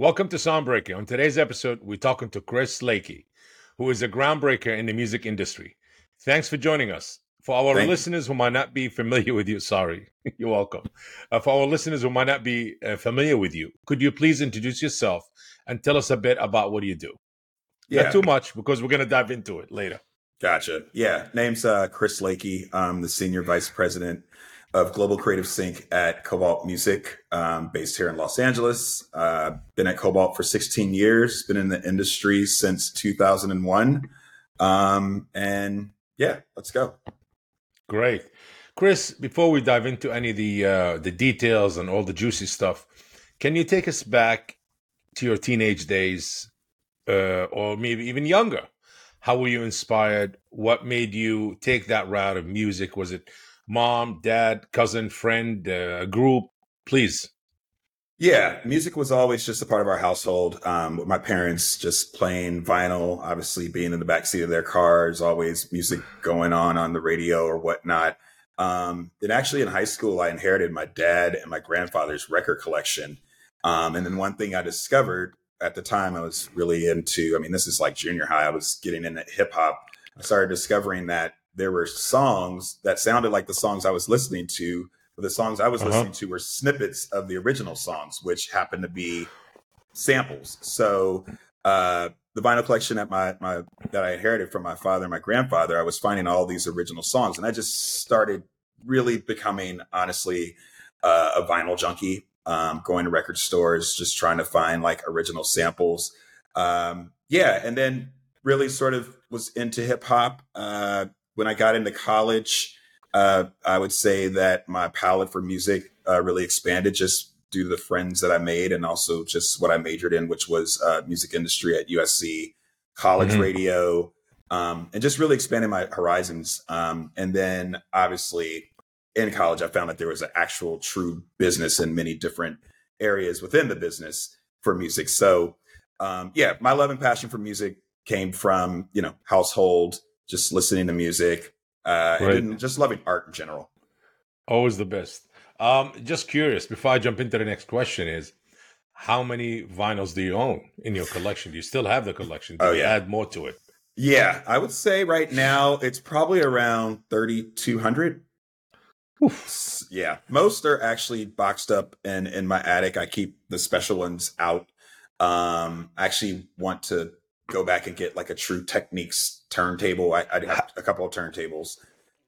Welcome to Soundbreaker. On today's episode, we're talking to Chris Lakey, who is a groundbreaker in the music industry. Thanks for joining us. For our Thank you. listeners who might not be familiar with you, sorry, you're welcome. Uh, for our listeners who might not be uh, familiar with you, could you please introduce yourself and tell us a bit about what you do? Yeah, Not too much because we're going to dive into it later. gotcha. Yeah, name's uh, Chris Lakey. I'm the senior vice president of Global Creative Sync at Kobalt Music, um, based here in Los Angeles. Uh, been at Kobalt for 16 years. Been in the industry since 2001. Um, and yeah, let's go. Great, Chris. Before we dive into any of the uh, the details and all the juicy stuff, can you take us back to your teenage days, uh, or maybe even younger? How were you inspired? What made you take that route of music? Was it mom, dad, cousin, friend, uh, group? Please. Yeah, music was always just a part of our household. Um, with my parents just playing vinyl, obviously being in the backseat of their cars, always music going on on the radio or whatnot. Um, and actually in high school, I inherited my dad and my grandfather's record collection. Um, and then one thing I discovered at the time I was really into, I mean, this is like junior high. I was getting into hip hop. I started discovering that there were songs that sounded like the songs I was listening to, but the songs I was Uh-huh. listening to were snippets of the original songs, which happened to be samples. So uh, the vinyl collection that my my that I inherited from my father and my grandfather, I was finding all these original songs, and I just started really becoming honestly uh, a vinyl junkie. Um, going to record stores, just trying to find like original samples. Um, yeah, and then really sort of was into hip hop. Uh, when I got into college, uh, I would say that my palette for music uh, really expanded just due to the friends that I made and also just what I majored in, which was uh, music industry at USC, college Mhm. radio, um, and just really expanding my horizons. Um, and then obviously in college, I found that there was an actual true business in many different areas within the business for music. So, um, yeah, my love and passion for music came from, you know, household, just listening to music, uh, Right. and just loving art in general. Always the best. Um, just curious, before I jump into the next question, is how many vinyls do you own in your collection? Do you still have the collection? Do Oh, you yeah. add more to it? Yeah, I would say right now it's probably around 3,200. S- Yeah, most are actually boxed up in in my attic. I keep the special ones out. Um, I actually want to go back and get like a True Technics turntable. I, I have a couple of turntables.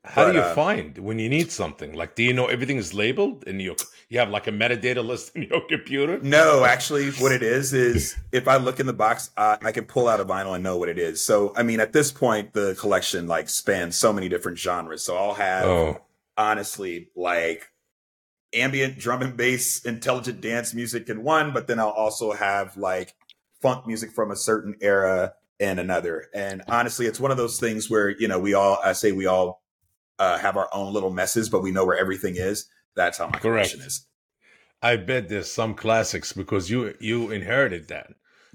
How do you uh, find when you need something? Like, do you know everything is labeled and you you have like a metadata list in your computer? No, actually, what it is is if I look in the box, uh, I can pull out a vinyl and know what it is. So, I mean, at this point, the collection like spans so many different genres. So I'll have Oh, honestly like ambient drum and bass intelligent dance music in one but then i'll also have like funk music from a certain era and another and honestly it's one of those things where you know we all i say we all uh, have our own little messes but we know where everything is that's how my Correct. collection is I bet there's some classics because you you inherited that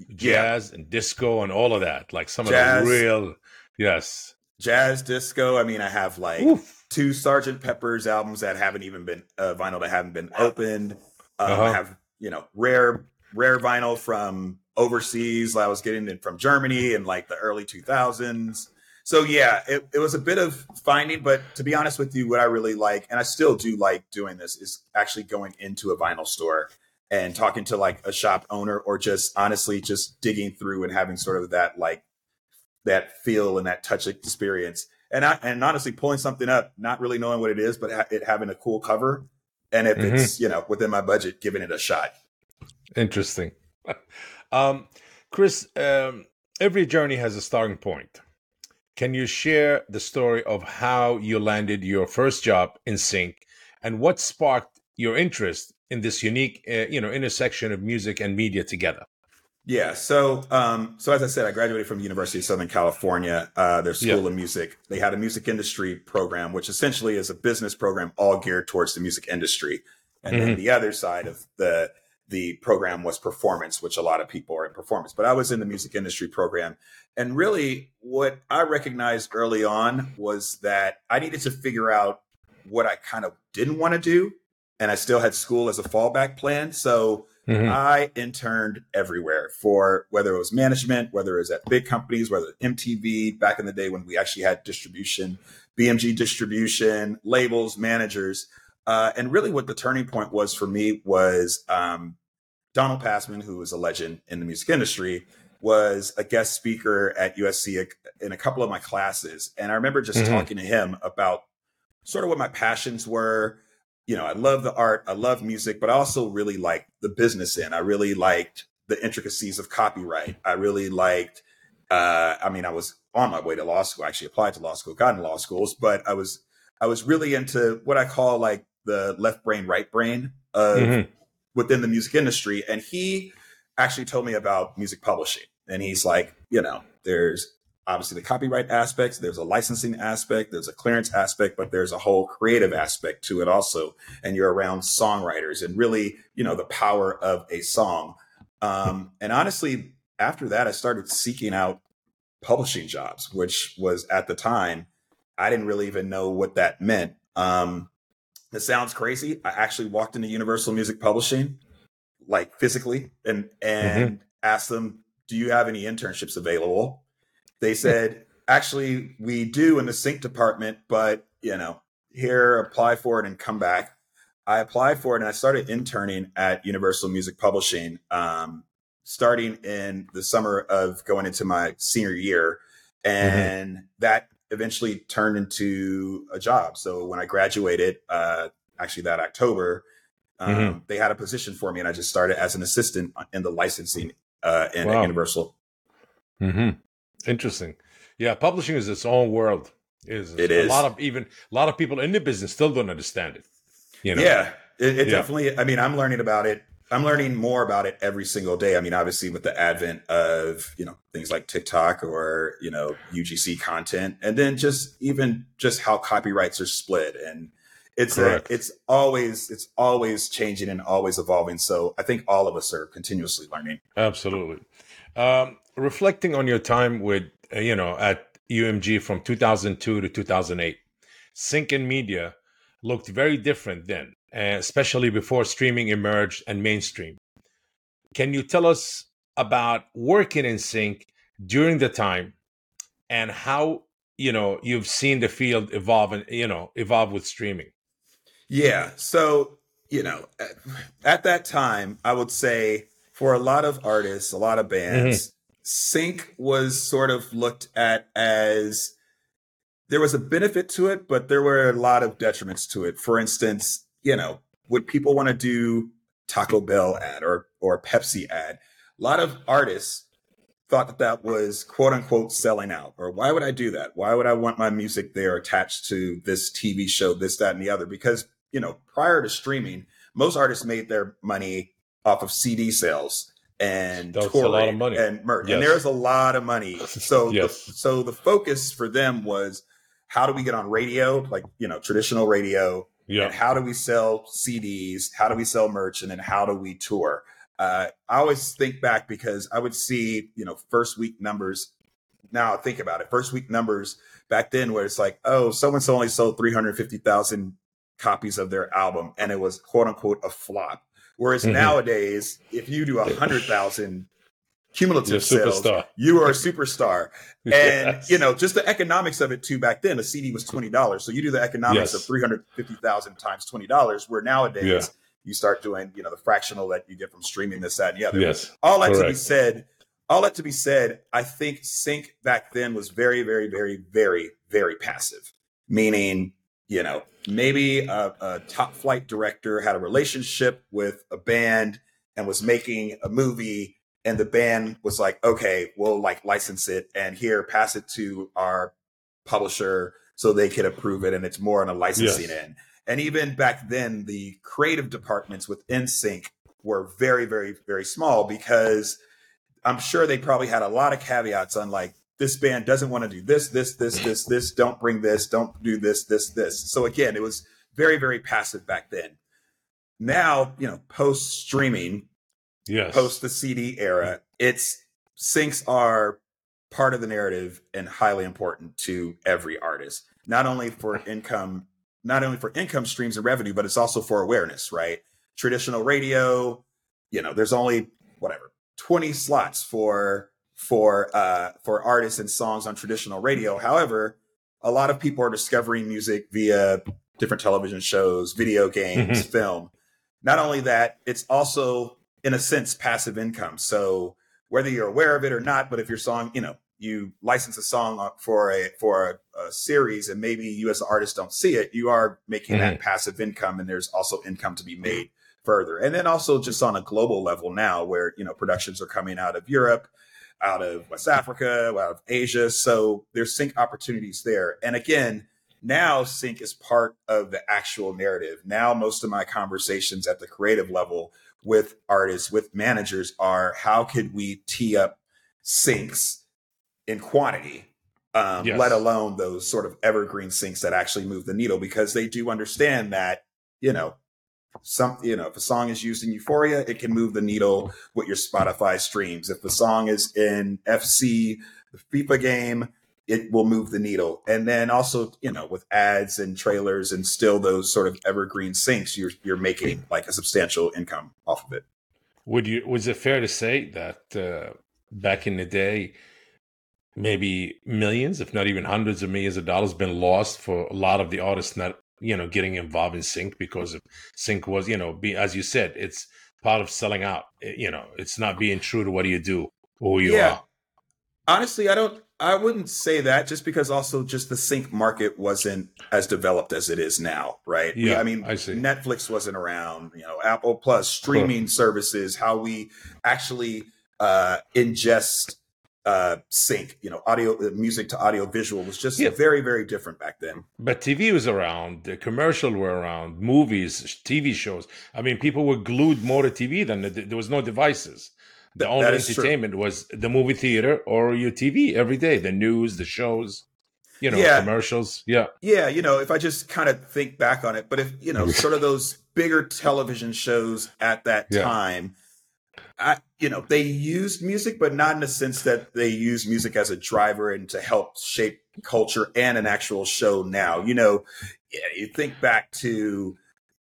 yeah jazz and disco and all of that. Like some Jazz. of the real, yes. jazz disco i mean i have like Oof. two Sergeant Pepper's albums that haven't even been uh, vinyl that haven't been opened. Um, Uh-huh. I have you know rare rare vinyl from overseas. I was getting it from Germany in like the early two thousands. So yeah, it, it was a bit of finding, but to be honest with you, what I really like, and I still do like doing this, is actually going into a vinyl store and talking to like a shop owner, or just honestly just digging through and having sort of that like that feel and that touch experience and I, and honestly pulling something up, not really knowing what it is, but it having a cool cover, and if mm-hmm. it's you know within my budget, giving it a shot. Interesting. um, Chris, um, every journey has a starting point. Can you share the story of how you landed your first job in sync and what sparked your interest in this unique, uh, you know, intersection of music and media together? Yeah. So, um, so as I said, I graduated from the University of Southern California, uh, their School of Music. They had a music industry program, which essentially is a business program all geared towards the music industry. And then the other side of the the program was performance, which a lot of people are in performance. But I was in the music industry program, and really, what I recognized early on was that I needed to figure out what I kind of didn't want to do, and I still had school as a fallback plan. So Mm-hmm. I interned everywhere for whether it was management, whether it was at big companies, whether MTV back in the day when we actually had distribution, BMG distribution, labels, managers. Uh, and really, what the turning point was for me was um, Donald Passman, who is a legend in the music industry, was a guest speaker at USC in a couple of my classes. And I remember just mm-hmm. talking to him about sort of what my passions were. You know, I love the art, I love music, but I also really liked the business end. I really liked the intricacies of copyright. I really liked, uh, I mean, I was on my way to law school, I actually applied to law school, got in law schools, but I was, I was really into what I call like the left brain, right brain of mm-hmm. within the music industry. And he actually told me about music publishing. And he's like, you know, there's obviously the copyright aspects, there's a licensing aspect, there's a clearance aspect, but there's a whole creative aspect to it also. And you're around songwriters and really, you know, the power of a song. Um, and honestly, after that, I started seeking out publishing jobs, which was at the time, I didn't really even know what that meant. Um, it sounds crazy. I actually walked into Universal Music Publishing, like physically, and and mm-hmm. asked them, "Do you have any internships available?" They said, actually, we do in the sync department, but you know, here, apply for it and come back. I applied for it and I started interning at Universal Music Publishing, um, starting in the summer of going into my senior year. Mm-hmm. And mm-hmm. that eventually turned into a job. So when I graduated, uh, actually that October, um, mm-hmm. they had a position for me and I just started as an assistant in the licensing uh, in wow. Universal. Mm-hmm. Interesting. Yeah, publishing is its own world. Is it a is. lot of even a lot of people in the business still don't understand it. You know? Yeah, it, it yeah. definitely. I mean, I'm learning about it. I'm learning more about it every single day. I mean, obviously, with the advent of you know things like TikTok or you know UGC content, and then just even just how copyrights are split, and it's a, it's always it's always changing and always evolving. So I think all of us are continuously learning. Absolutely. Um, reflecting on your time with uh, you know at UMG from 2002 to 2008, sync and media looked very different then, uh, especially before streaming emerged and mainstream. Can you tell us about working in sync during the time and how you know you've seen the field evolve and you know evolve with streaming? Yeah, so you know at, at that time, I would say for a lot of artists, a lot of bands, mm-hmm sync was sort of looked at as there was a benefit to it, but there were a lot of detriments to it. For instance, you know, would people want to do Taco Bell ad or or Pepsi ad? A lot of artists thought that that was quote unquote selling out. Or why would I do that? Why would I want my music there attached to this TV show, this, that, and the other? Because, you know, prior to streaming, most artists made their money off of CD sales and That's touring a lot of money. and merch. Yes. And there's a lot of money. So yes. the, so the focus for them was how do we get on radio, like you know, traditional radio, yeah. and how do we sell CDs, how do we sell merch, and then how do we tour? Uh, I always think back because I would see, you know, first week numbers. Now think about it, first week numbers back then, where it's like, oh, so and so only sold three hundred fifty thousand copies of their album, and it was quote unquote a flop. Whereas mm-hmm. nowadays, if you do a hundred thousand cumulative sales, you are a superstar. And yes. you know, just the economics of it too. Back then, a CD was twenty dollars, so you do the economics yes. of three hundred fifty thousand times twenty dollars. Where nowadays. Yeah. You start doing, you know, the fractional that you get from streaming this, that, and the other. Yes. All that Correct. to be said, all that to be said, I think sync back then was very, very, very, very, very passive. Meaning you know, maybe a, a, top flight director had a relationship with a band and was making a movie and the band was like okay we'll like license it and here pass it to our publisher so they can approve it and it's more on a licensing yes. end and even back then the creative departments within sync were very very very small because i'm sure they probably had a lot of caveats on like this band doesn't want to do this, this, this, this, this. Don't bring this. Don't do this, this, this. So again, it was very, very passive back then. Now, you know, post streaming, yes, post the CD era, it's syncs are part of the narrative and highly important to every artist. Not only for income, not only for income streams and revenue, but it's also for awareness, right? Traditional radio, you know, there's only whatever 20 slots for for uh, for artists and songs on traditional radio. However, a lot of people are discovering music via different television shows, video games, mm-hmm. film. Not only that, it's also in a sense passive income. So whether you're aware of it or not, but if your song, you know, you license a song for a for a, a series and maybe you as an artist don't see it, you are making mm-hmm. that passive income and there's also income to be made further. And then also just on a global level now where, you know, productions are coming out of Europe, out of West Africa, out of Asia. So there's sync opportunities there. And again, now sync is part of the actual narrative. Now most of my conversations at the creative level with artists, with managers are how could we tee up syncs in quantity um, yes. let alone those sort of evergreen syncs that actually move the needle because they do understand that you know some you know if a song is used in euphoria it can move the needle with your spotify streams if the song is in fc the fifa game it will move the needle. And then also you know with ads and trailers and still those sort of evergreen syncs you're you're making like a substantial income off of it. Would you was it fair to say that uh, back in the day maybe millions if not even hundreds of millions of dollars been lost for a lot of the artists not you know getting involved in sync? Because of sync was you know be as you said it's part of selling out eh, you know it's not being true to what you do or who you yeah. are. Honestly i don't i wouldn't say that just because also just the sync market wasn't as developed as it is now right yeah i mean I see. netflix wasn't around you know apple plus streaming services how we actually uh ingest uh, sync, you know, audio, uh, music to audio visual was just yeah. very, very different back then. But TV was around, the commercial were around, movies, TV shows. I mean, people were glued more to TV than the, there was no devices. The only entertainment true. was the movie theater or your TV every day, the news, the shows, you know, yeah. commercials. Yeah. Yeah. You know, if I just kind of think back on it, but if, you know, sort of those bigger television shows at that yeah. time, I, you know, they used music, but not in the sense that they use music as a driver and to help shape culture and an actual show now. You know, you think back to,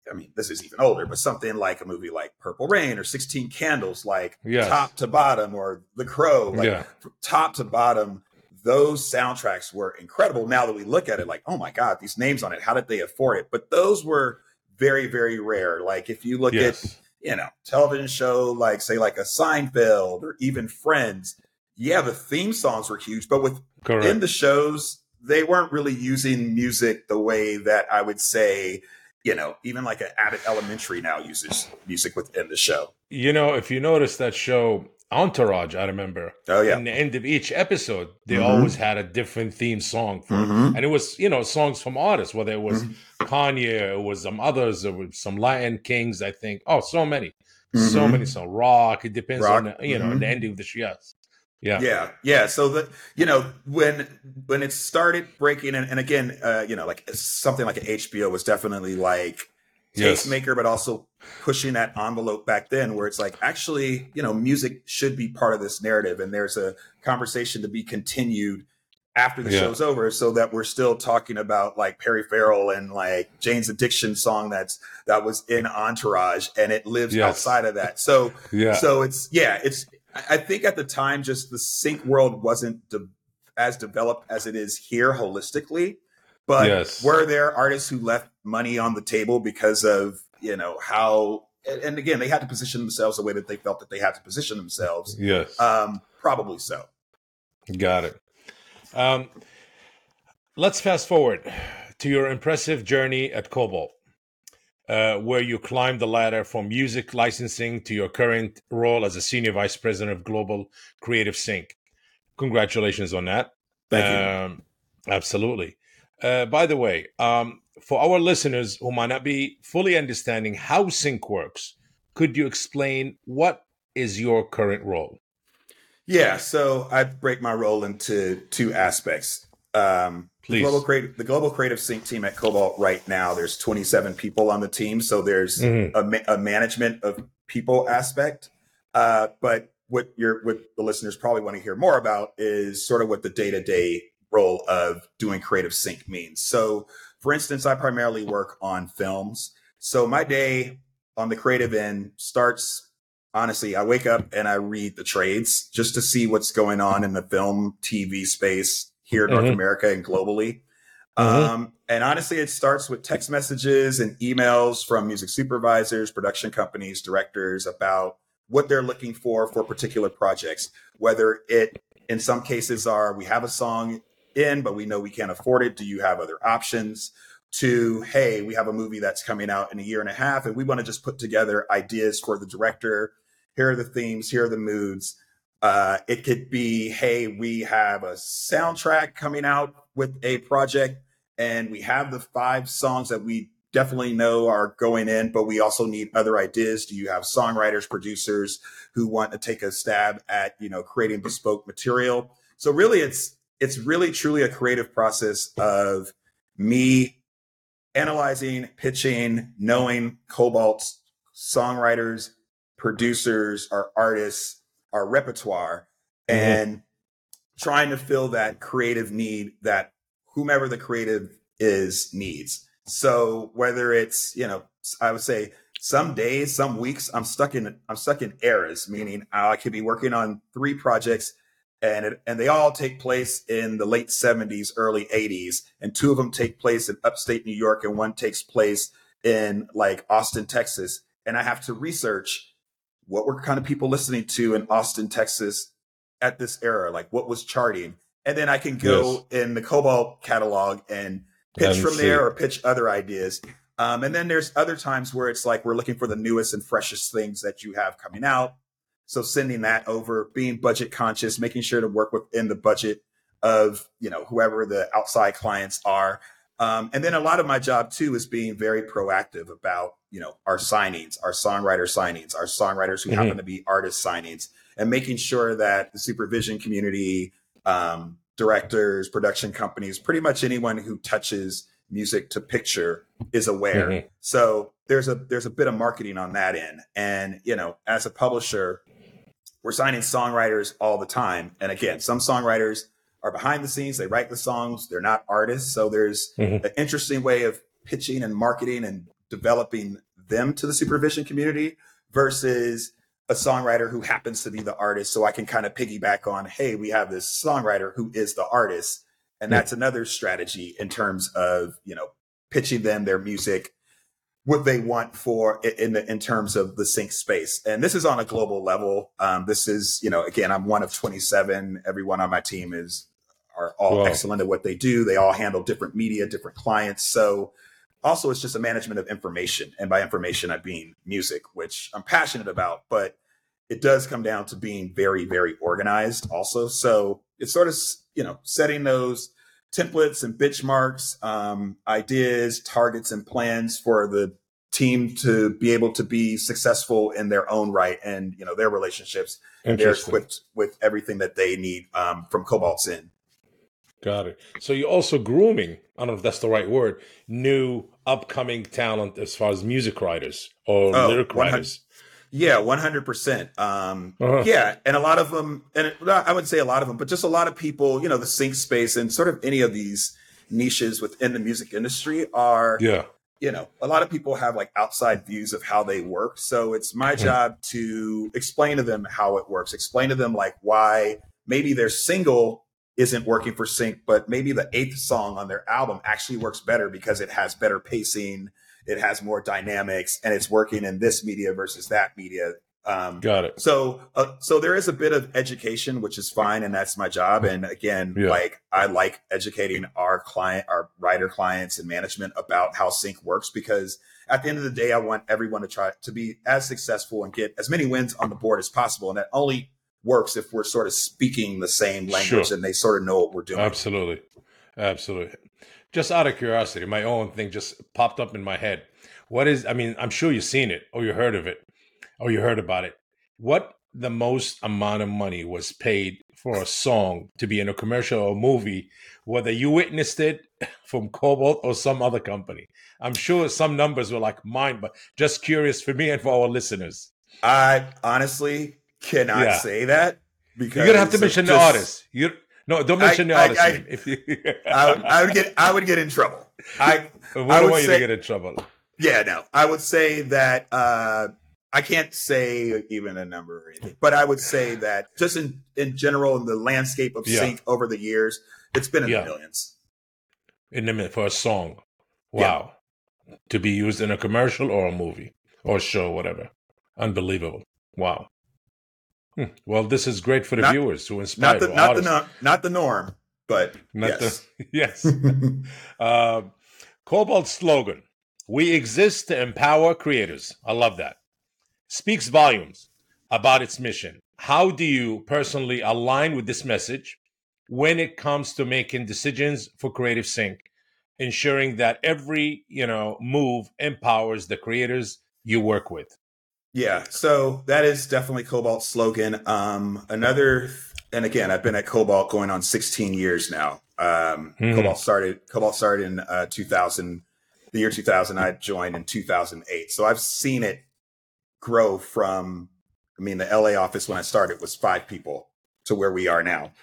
I mean, this is even older, but something like a movie like Purple Rain or 16 Candles, like yes. top to bottom, or The Crow, like yeah. top to bottom, those soundtracks were incredible. Now that we look at it, like, oh my God, these names on it, how did they afford it? But those were very, very rare. Like, if you look yes. at, you know, television show like say like a Seinfeld or even Friends, yeah, the theme songs were huge, but with Correct. in the shows, they weren't really using music the way that I would say, you know, even like an Abbott Elementary now uses music within the show. You know, if you notice that show, Entourage, I remember. Oh yeah. In the end of each episode, they mm-hmm. always had a different theme song for, mm-hmm. and it was you know songs from artists. Whether it was mm-hmm. Kanye, it was some others, or some Latin kings. I think. Oh, so many, so mm-hmm. many. So rock. It depends rock. on the, you know the mm-hmm. ending of the show. Yes. Yeah. Yeah. Yeah. So that you know when when it started breaking, and, and again, uh, you know, like something like an HBO was definitely like tastemaker, yes. but also pushing that envelope back then where it's like, actually, you know, music should be part of this narrative. And there's a conversation to be continued after the yeah. show's over so that we're still talking about like Perry Farrell and like Jane's Addiction song that's that was in Entourage and it lives yes. outside of that. So yeah. so it's yeah, it's I think at the time just the sync world wasn't de- as developed as it is here holistically. But yes. were there artists who left money on the table because of you know how? And again, they had to position themselves the way that they felt that they had to position themselves. Yes, um, probably so. Got it. Um, let's fast forward to your impressive journey at Kobalt, uh, where you climbed the ladder from music licensing to your current role as a senior vice president of global creative sync. Congratulations on that. Thank um, you. Absolutely. Uh, by the way, um, for our listeners who might not be fully understanding how sync works, could you explain what is your current role? Yeah, so I break my role into two aspects. Um, Please. The global creative, the global creative sync team at Kobalt right now, there's 27 people on the team, so there's mm-hmm. a, ma- a, management of people aspect. Uh, but what you're, what the listeners probably want to hear more about is sort of what the day to day role of doing creative sync means. So, for instance, I primarily work on films. So my day on the creative end starts honestly, I wake up and I read the trades just to see what's going on in the film, TV space here in mm-hmm. North America and globally. Mm-hmm. Um, and honestly, it starts with text messages and emails from music supervisors, production companies, directors about what they're looking for for particular projects. Whether it, in some cases, are we have a song in, but we know we can't afford it. Do you have other options? To, hey, we have a movie that's coming out in a year and a half, and we want to just put together ideas for the director. Here are the themes, here are the moods. Uh, it could be, hey, we have a soundtrack coming out with a project and we have the five songs that we definitely know are going in, but we also need other ideas. Do you have songwriters, producers who want to take a stab at, you know, creating bespoke material? So really it's it's really truly a creative process of me analyzing, pitching, knowing Kobalt's songwriters, producers, or artists, our repertoire, mm-hmm. and trying to fill that creative need that whomever the creative is needs. So whether it's, you know, I would say some days, some weeks, I'm stuck in I'm stuck in eras, meaning I could be working on three projects and it, and they all take place in the late 70s, early 80s, and two of them take place in upstate New York, and one takes place in like Austin, Texas. And I have to research what were kind of people listening to in Austin, Texas at this era, like what was charting, and then I can go yes. in the Kobalt catalog and pitch from there or pitch other ideas. Um, and then there's other times where it's like we're looking for the newest and freshest things that you have coming out. So sending that over, being budget conscious, making sure to work within the budget of you know whoever the outside clients are. Um, and then a lot of my job too is being very proactive about you know our signings, our songwriter signings, our songwriters who mm-hmm. happen to be artist signings, and making sure that the supervision community, um, directors, production companies, pretty much anyone who touches music to picture is aware. Mm-hmm. So there's a there's a bit of marketing on that end. And you know, as a publisher, we're signing songwriters all the time. And again, some songwriters are behind the scenes, they write the songs, they're not artists. So there's mm-hmm. an interesting way of pitching and marketing and developing them to the supervision community versus a songwriter who happens to be the artist so i can kind of piggyback on hey we have this songwriter who is the artist and that's yeah. another strategy in terms of you know pitching them their music what they want for in the, in terms of the sync space and this is on a global level um, this is you know again i'm one of 27 everyone on my team is are all excellent at what they do. They all handle different media different clients. So also it's just a management of information and by information i mean music which i'm passionate about but it does come down to being very very organized also. So it's sort of you know setting those templates and benchmarks um, ideas targets and plans for the team to be able to be successful in their own right and you know their relationships. And they're equipped with everything that they need um, from Kobalt's in Got it. So you're also grooming, I don't know if that's the right word, new upcoming talent as far as music writers or oh, lyric writers. Yeah, one hundred percent. Um, uh-huh. Yeah, and a lot of them, and it, I wouldn't say a lot of them, but just a lot of people, you know, the sync space and sort of any of these niches within the music industry are, yeah, you know, a lot of people have like outside views of how they work. So it's my mm-hmm. job to explain to them how it works, explain to them like why maybe their single isn't working for sync, but maybe the eighth song on their album actually works better because it has better pacing, it has more dynamics, and it's working in this media versus that media. Um, Got it. So, uh, so there is a bit of education, which is fine, and that's my job. And again, yeah. like I like educating our client, our writer clients, and management about how sync works because at the end of the day, I want everyone to try to be as successful and get as many wins on the board as possible, and that only works if we're sort of speaking the same language sure. and they sort of know what we're doing. Absolutely. Absolutely. Just out of curiosity, my own thing just popped up in my head. What is, I mean, I'm sure you've seen it or you heard of it or you heard about it. What the most amount of money was paid for a song to be in a commercial or a movie, whether you witnessed it from Kobalt or some other company? I'm sure some numbers were like mine, but just curious for me and for our listeners. I honestly cannot yeah. say that because you're gonna have to mention just, the artist. You no, don't mention I, the artist. I, I, if you, I, would, I, would, get I would get in trouble. I what I would want say, you to get in trouble. Yeah, no, I would say that uh, I can't say even a number or anything, but I would say that just in in general in the landscape of Yeah. sync over the years, it's been in Yeah. the millions. in the minute for a song. Wow. To be used in a commercial or a movie or show, whatever. Unbelievable. Wow. Hmm. Well, this is great for the Not- viewers to inspire Not the not the no, not the norm, but Not yes. the- yes. Uh, Kobalt's slogan, We exist to empower creators. I love that. Speaks volumes about its mission. How do you personally align with this message when it comes to making decisions for Creative Sync, ensuring that every, you know, move empowers the creators you work with? Yeah, so that is definitely Kobalt's slogan. Um, another, and again, I've been at Kobalt going on 16 years now. Um, Mhm. Kobalt started. Kobalt started in uh, 2000, the year 2000. I joined in 2008, so I've seen it grow from. I mean, the LA office when I started was five people to where we are now.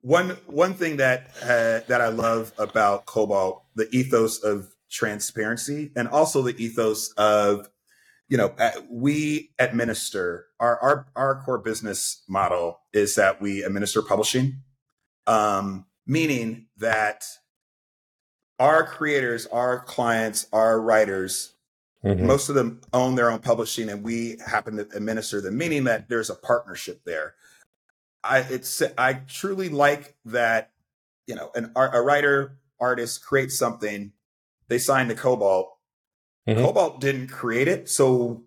One one thing that uh, that I love about Kobalt, the ethos of transparency, and also the ethos of you know, we administer our, our our core business model is that we administer publishing, um, meaning that our creators, our clients, our writers, Mm-hmm. most of them own their own publishing, and we happen to administer them, meaning that there's a partnership there. I it's I truly like that. You know, an a writer artist creates something, they sign to Kobalt, Mhm. Kobalt didn't create it. So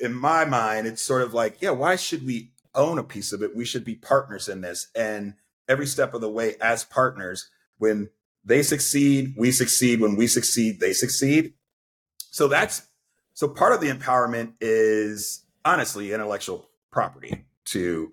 in my mind, it's sort of like, yeah, why should we own a piece of it? We should be partners in this. And every step of the way as partners, when they succeed, we succeed. When we succeed, they succeed. So that's so part of the empowerment is honestly intellectual property to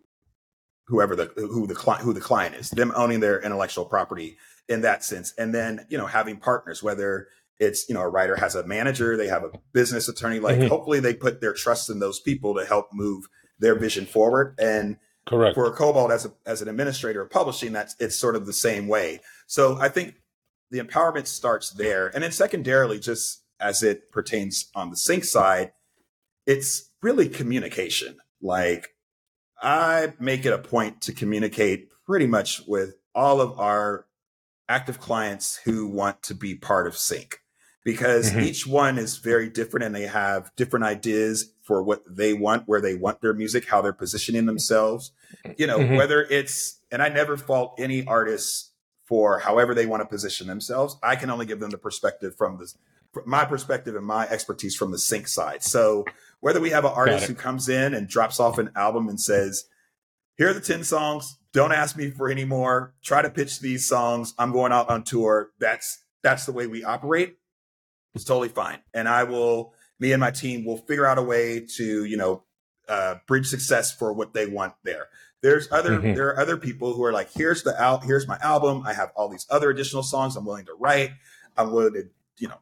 whoever the who the client who the client is, them owning their intellectual property in that sense. And then, you know, having partners, whether it's you know a writer has a manager they have a business attorney like Mhm. hopefully they put their trust in those people to help move their vision forward. And Correct. for a Kobalt as a as an administrator of publishing that's it's sort of the same way. So i think the empowerment starts there. And then secondarily just as it pertains on the sync side it's really communication. Like i make it a point to communicate pretty much with all of our active clients who want to be part of sync because Mhm. each one is very different and they have different ideas for what they want where they want their music how they're positioning themselves. You know Mhm. whether it's and i never fault any artists for however they want to position themselves. I can only give them the perspective from the my perspective and my expertise from the sync side. So whether we have an artist who comes in and drops off an album and says here are the 10 songs. Don't ask me for any more. Try to pitch these songs. I'm going out on tour. That's that's the way we operate it's totally fine. And i will me and my team will figure out a way to you know uh, bridge success for what they want there. There's other Mhm. there are other people who are like here's the out here's my album. I have all these other additional songs i'm willing to write. I'm willing to you know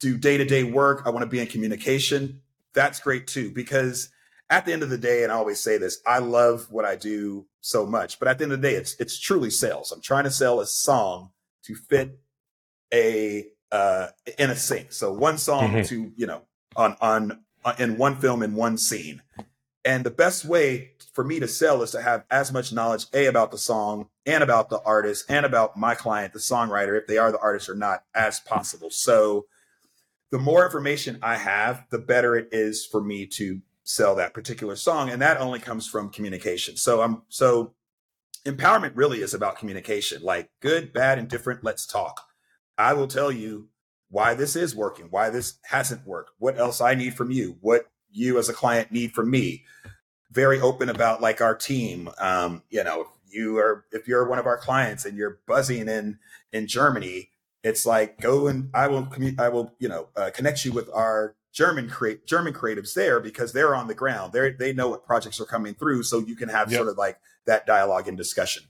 do day-to-day work. I want to be in communication. That's great too because at the end of the day and i always say this i love what i do so much but at the end of the day it's it's truly sales. I'm trying to sell a song to fit a uh in a sync so one song Mhm. to you know on on on- in one film in one scene. And the best way for me to sell is to have as much knowledge a about the song and about the artist and about my client the songwriter if they are the artist or not as possible. So the more information i have the better it is for me to sell that particular song. And that only comes from communication. So i'm so empowerment really is about communication. Like good bad and different let's talk i will tell you why this is working why this hasn't worked what else i need from you what you as a client need from me very open about like our team um you know if you are if you're one of our clients and you're buzzing in in germany it's like go and i will commu- i will you know uh, connect you with our german create german creatives there because they're on the ground they they know what projects are coming through so you can have Yep. sort of like that dialogue and discussion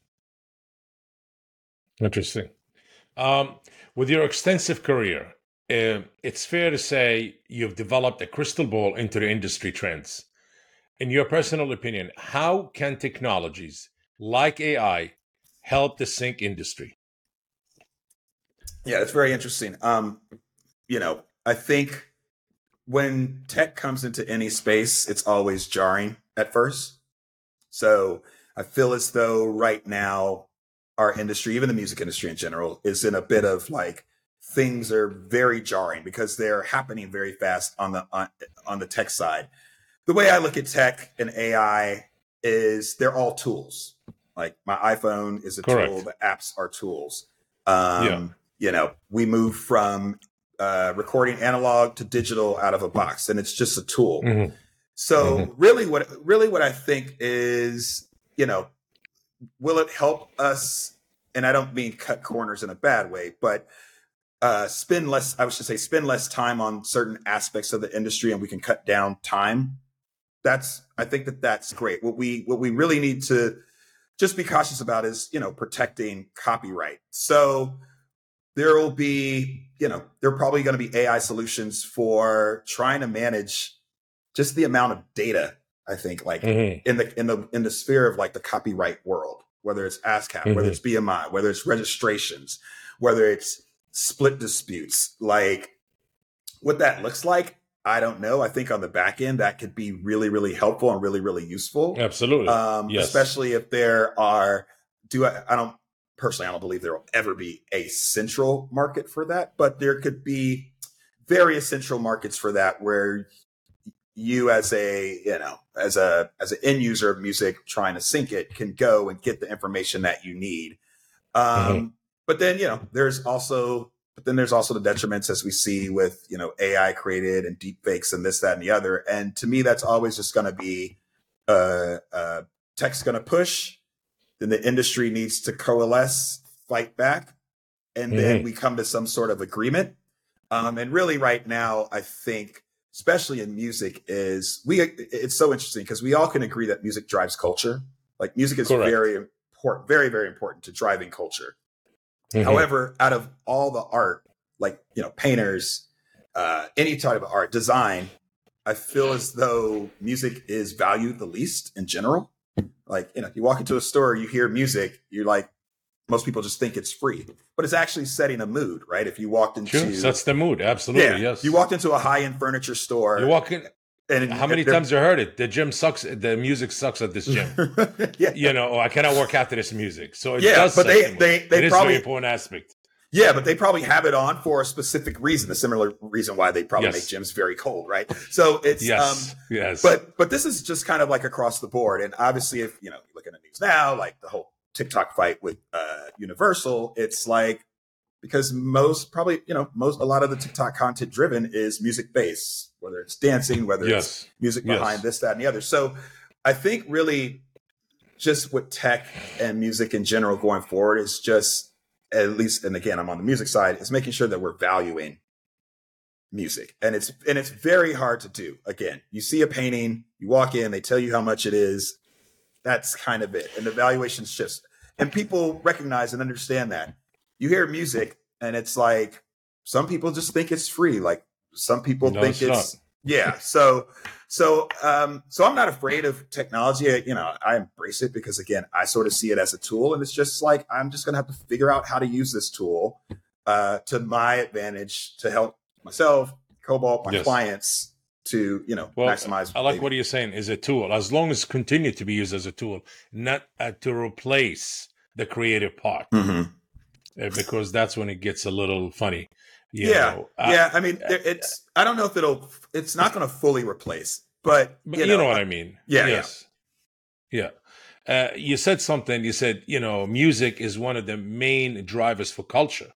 Interesting. Um, with your extensive career, uh, it's fair to say you've developed a crystal ball into the industry trends. In your personal opinion, how can technologies like AI help the sync industry? Yeah, it's very interesting. Um, you know, I think when tech comes into any space, it's always jarring at first. So I feel as though right now our industry, even the music industry in general, is in a bit of like things are very jarring because they're happening very fast on the on, on the tech side. The way I look at tech and AI is they're all tools. Like my iPhone is a Correct. tool, the apps are tools. Um, yeah. You know, we move from uh, recording analog to digital out of a box, and it's just a tool. Mm-hmm. So mm-hmm. really, what really what I think is, you know, will it help us? And I don't mean cut corners in a bad way, but uh, spend less. I should say spend less time on certain aspects of the industry, and we can cut down time. That's I think that that's great. What we what we really need to just be cautious about is you know protecting copyright. So there will be you know there are probably going to be AI solutions for trying to manage just the amount of data. I think like mm-hmm. in the in the in the sphere of like the copyright world, whether it's ASCAP, mm-hmm. whether it's BMI, whether it's registrations, whether it's split disputes. Like what that looks like, I don't know. I think on the back end that could be really, really helpful and really, really useful. Absolutely. Um, yes. Especially if there are. Do I? I don't personally. I don't believe there will ever be a central market for that, but there could be various central markets for that where you as a you know as a as an end user of music trying to sync it can go and get the information that you need um, mm-hmm. But then, you know, there's also but then there's also the detriments as we see with, you know, AI created and deep fakes and this, that, and the other. And to me, that's always just gonna be uh uh tech's gonna push, then the industry needs to coalesce, fight back, and mm-hmm. then we come to some sort of agreement. Um, and really right now, I think especially in music is we it's so interesting because we all can agree that music drives culture like music is Correct. very important very very important to driving culture Mm-hmm. However, out of all the art, like you know, painters, uh, any type of art, design, I feel as though music is valued the least in general. Like you know, you walk into a store, you hear music, you're like, most people just think it's free, but it's actually setting a mood, right? If you walked into sure, sets the mood, absolutely, yeah, yes. You walked into a high end furniture store. You walk in, and how many times you heard it? The gym sucks. The music sucks at this gym. yeah. You know, oh, I cannot work after this music. So it yeah, does. But they, they, they, it probably, is a very important aspect. Yeah, but they probably have it on for a specific reason, a similar reason why they probably yes. make gyms very cold, right? So it's yes, um, yes. But but this is just kind of like across the board, and obviously, if you know, you look at the news now, like the whole TikTok fight with uh, Universal, it's like because most probably you know most a lot of the TikTok content driven is music based, whether it's dancing, whether yes. it's music behind yes. this, that, and the other. So I think really just with tech and music in general going forward is just at least and again I'm on the music side is making sure that we're valuing music and it's and it's very hard to do again you see a painting you walk in they tell you how much it is that's kind of it and the valuation shifts and people recognize and understand that you hear music and it's like some people just think it's free. Like some people no, think it's, it's yeah. So so um so I'm not afraid of technology. You know, I embrace it because again, I sort of see it as a tool and it's just like I'm just gonna have to figure out how to use this tool uh to my advantage to help myself, Kobalt, my yes. clients to you know well, maximize. I like what you're saying is a tool as long as continue to be used as a tool, not uh, to replace the creative part. Mm-hmm. Uh, because that's when it gets a little funny. yeah, know. yeah. I mean, it's. I don't know if it'll. It's not going to fully replace, but you, you know, know, what I mean. Yeah. Yes. Yeah. Uh, you said something. You said you know music is one of the main drivers for culture,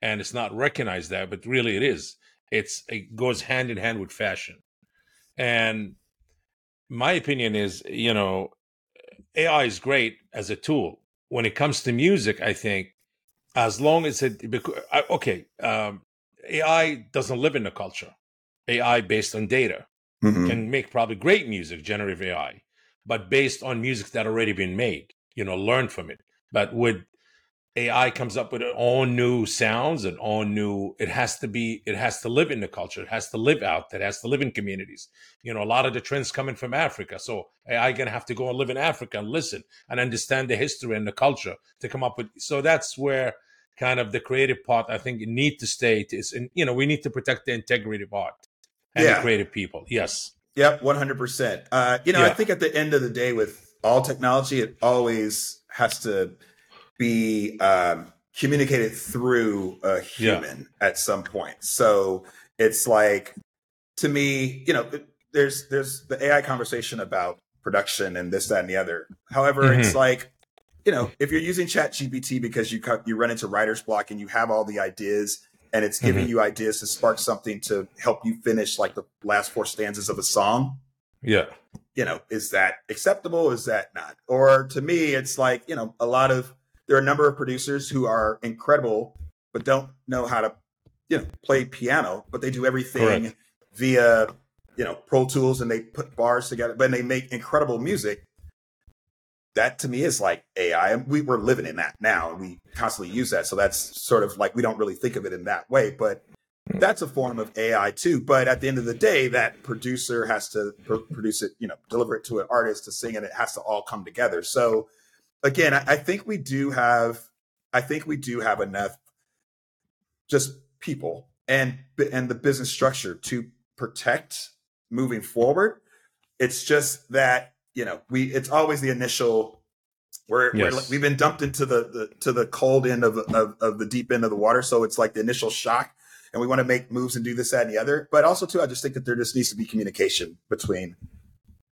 and it's not recognized that, but really it is. It's it goes hand in hand with fashion, and my opinion is you know AI is great as a tool. When it comes to music, I think as long as it okay um, ai doesn't live in the culture ai based on data mm-hmm. can make probably great music generative ai but based on music that already been made you know learn from it but with AI comes up with all new sounds and all new. It has to be. It has to live in the culture. It has to live out. It has to live in communities. You know, a lot of the trends coming from Africa. So AI gonna have to go and live in Africa and listen and understand the history and the culture to come up with. So that's where kind of the creative part I think you need to stay is. And you know, we need to protect the integrity of art. and yeah. the creative people. Yes. Yep, one hundred percent. Uh, you know, yeah. I think at the end of the day, with all technology, it always has to be um, communicated through a human yeah. at some point. So it's like, to me, you know, there's there's the AI conversation about production and this, that, and the other. However, mm-hmm. it's like, you know, if you're using Chat GPT because you you run into writer's block and you have all the ideas and it's giving mm-hmm. you ideas to spark something to help you finish like the last four stanzas of a song. Yeah. You know, is that acceptable? Is that not? Or to me, it's like, you know, a lot of, there are a number of producers who are incredible, but don't know how to, you know, play piano, but they do everything Correct. via, you know, Pro Tools and they put bars together, but they make incredible music that to me is like AI. We, we're living in that now and we constantly use that. So that's sort of like we don't really think of it in that way, but hmm. that's a form of AI too. But at the end of the day, that producer has to pr- produce it, you know, deliver it to an artist to sing, and it has to all come together. So again, I, I think we do have, I think we do have enough just people and and the business structure to protect moving forward. It's just that you know, we it's always the initial. We're, yes. we have been dumped into the, the to the cold end of, of of the deep end of the water, so it's like the initial shock, and we want to make moves and do this, that, and the other. But also, too, I just think that there just needs to be communication between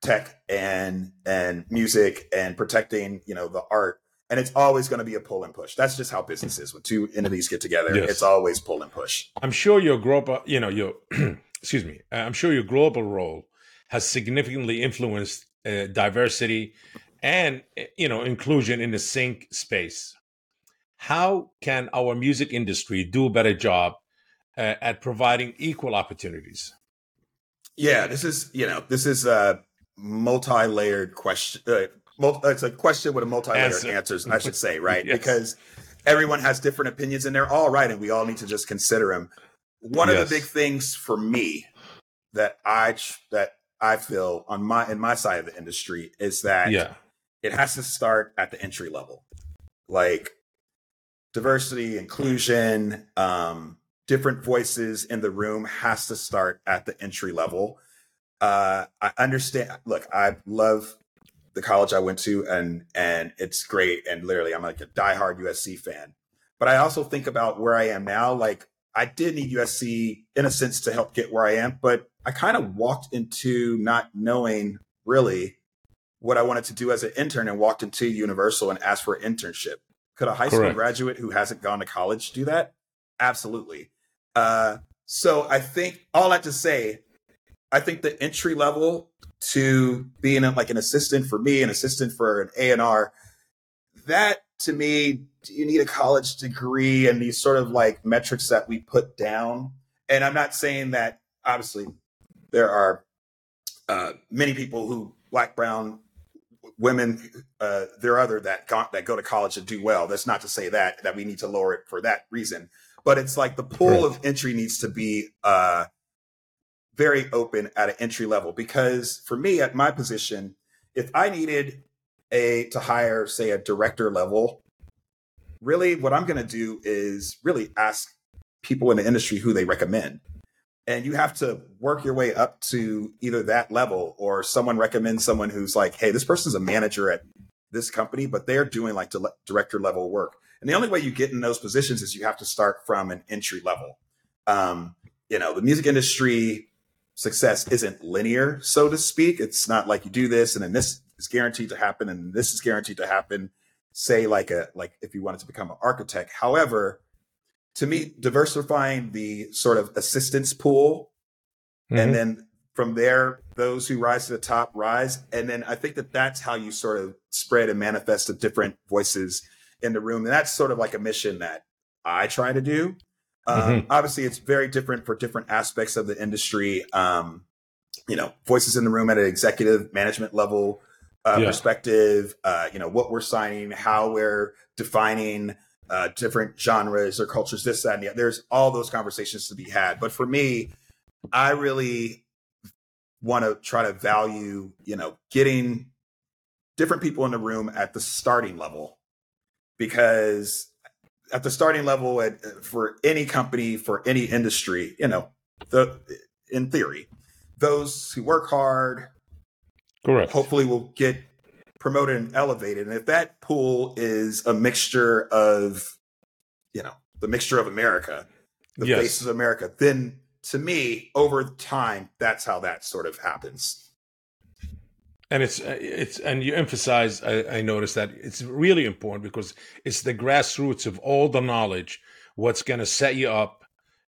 tech and and music and protecting, you know, the art and it's always going to be a pull and push. That's just how business is. When two entities get together, yes. it's always pull and push. I'm sure your global, you know, your excuse me, I'm sure your global role has significantly influenced uh, diversity and eh, you know inclusion in the sync space how can our music industry do a better job uh, at providing equal opportunities yeah this is you know this is a multi-layered question uh, multi, it's a question with a multi-layered Answer. answers i should say right yes. because everyone has different opinions and they're all right and we all need to just consider them one yes. of the big things for me that i that I feel on my in my side of the industry is that yeah. it has to start at the entry level. Like diversity, inclusion, um, different voices in the room has to start at the entry level. Uh, I understand. Look, I love the college I went to, and and it's great. And literally, I'm like a diehard USC fan. But I also think about where I am now. Like I did need USC in a sense to help get where I am, but I kind of walked into not knowing really what I wanted to do as an intern and walked into Universal and asked for an internship. Could a high Correct. school graduate who hasn't gone to college do that? Absolutely. Uh, so I think all that to say, I think the entry level to being like an assistant for me, an assistant for an A and R, that to me, you need a college degree and these sort of like metrics that we put down. And I'm not saying that obviously there are uh, many people who black, brown, women, uh, there are other that go, that go to college and do well. That's not to say that that we need to lower it for that reason, but it's like the pool right. of entry needs to be uh, very open at an entry level because for me at my position, if I needed a to hire say a director level, really what I'm going to do is really ask people in the industry who they recommend. And you have to work your way up to either that level or someone recommends someone who's like hey this person's a manager at this company but they're doing like director level work. And the only way you get in those positions is you have to start from an entry level. Um, you know the music industry success isn't linear so to speak it's not like you do this and then this is guaranteed to happen and this is guaranteed to happen say like a like if you wanted to become an architect however to me, diversifying the sort of assistance pool, mm-hmm. and then from there, those who rise to the top rise. And then I think that that's how you sort of spread and manifest the different voices in the room. And that's sort of like a mission that I try to do. Um, mm-hmm. Obviously, it's very different for different aspects of the industry. Um, you know, voices in the room at an executive management level uh, yeah. perspective. Uh, you know, what we're signing, how we're defining uh, different genres or cultures, this, that, and the other. There's all those conversations to be had. But for me, I really want to try to value, you know, getting different people in the room at the starting level because at the starting level at, for any company for any industry you know the in theory. Those who work hard, correct, hopefully will get promoted and elevated. And if that pool is a mixture of, you know, the mixture of America, the yes. faces of America, then to me, over time, that's how that sort of happens. And it's uh, it's and you emphasize. I, I noticed that it's really important because it's the grassroots of all the knowledge. What's going to set you up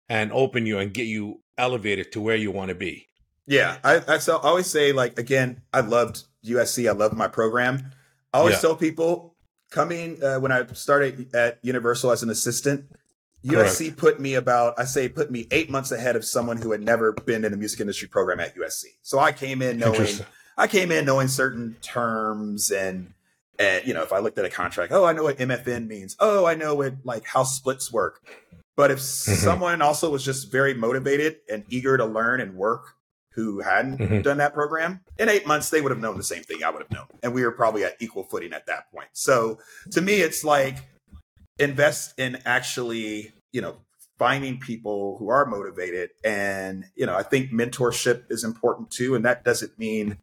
and open you and get you elevated to where you want to be. Yeah, I, I, I always say like again, I loved USC. I loved my program. I always yeah. tell people coming uh, when I started at Universal as an assistant, USC Correct. put me about, I say, put me eight months ahead of someone who had never been in a music industry program at USC. So I came in knowing, I came in knowing certain terms and, and you know, if I looked at a contract, oh, I know what MFN means. Oh, I know what like how splits work. But if mm-hmm. someone also was just very motivated and eager to learn and work, who hadn't mm-hmm. done that program in eight months, they would have known the same thing I would have known, and we were probably at equal footing at that point. So to me, it's like invest in actually, you know, finding people who are motivated. And, you know, I think mentorship is important too. And that doesn't mean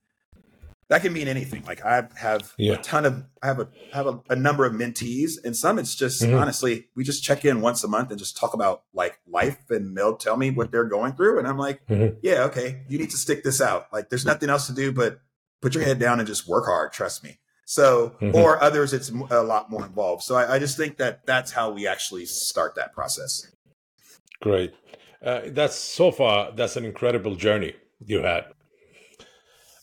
that can mean anything. Like I have yeah. a ton of, I have a, have a, a, number of mentees and some it's just mm-hmm. honestly, we just check in once a month and just talk about like life and they'll tell me what they're going through. And I'm like, mm-hmm. yeah, okay, you need to stick this out. Like there's nothing else to do, but put your head down and just work hard. Trust me. So, mm-hmm. or others, it's a lot more involved. So I, I, just think that that's how we actually start that process. Great. Uh, that's so far, that's an incredible journey you had.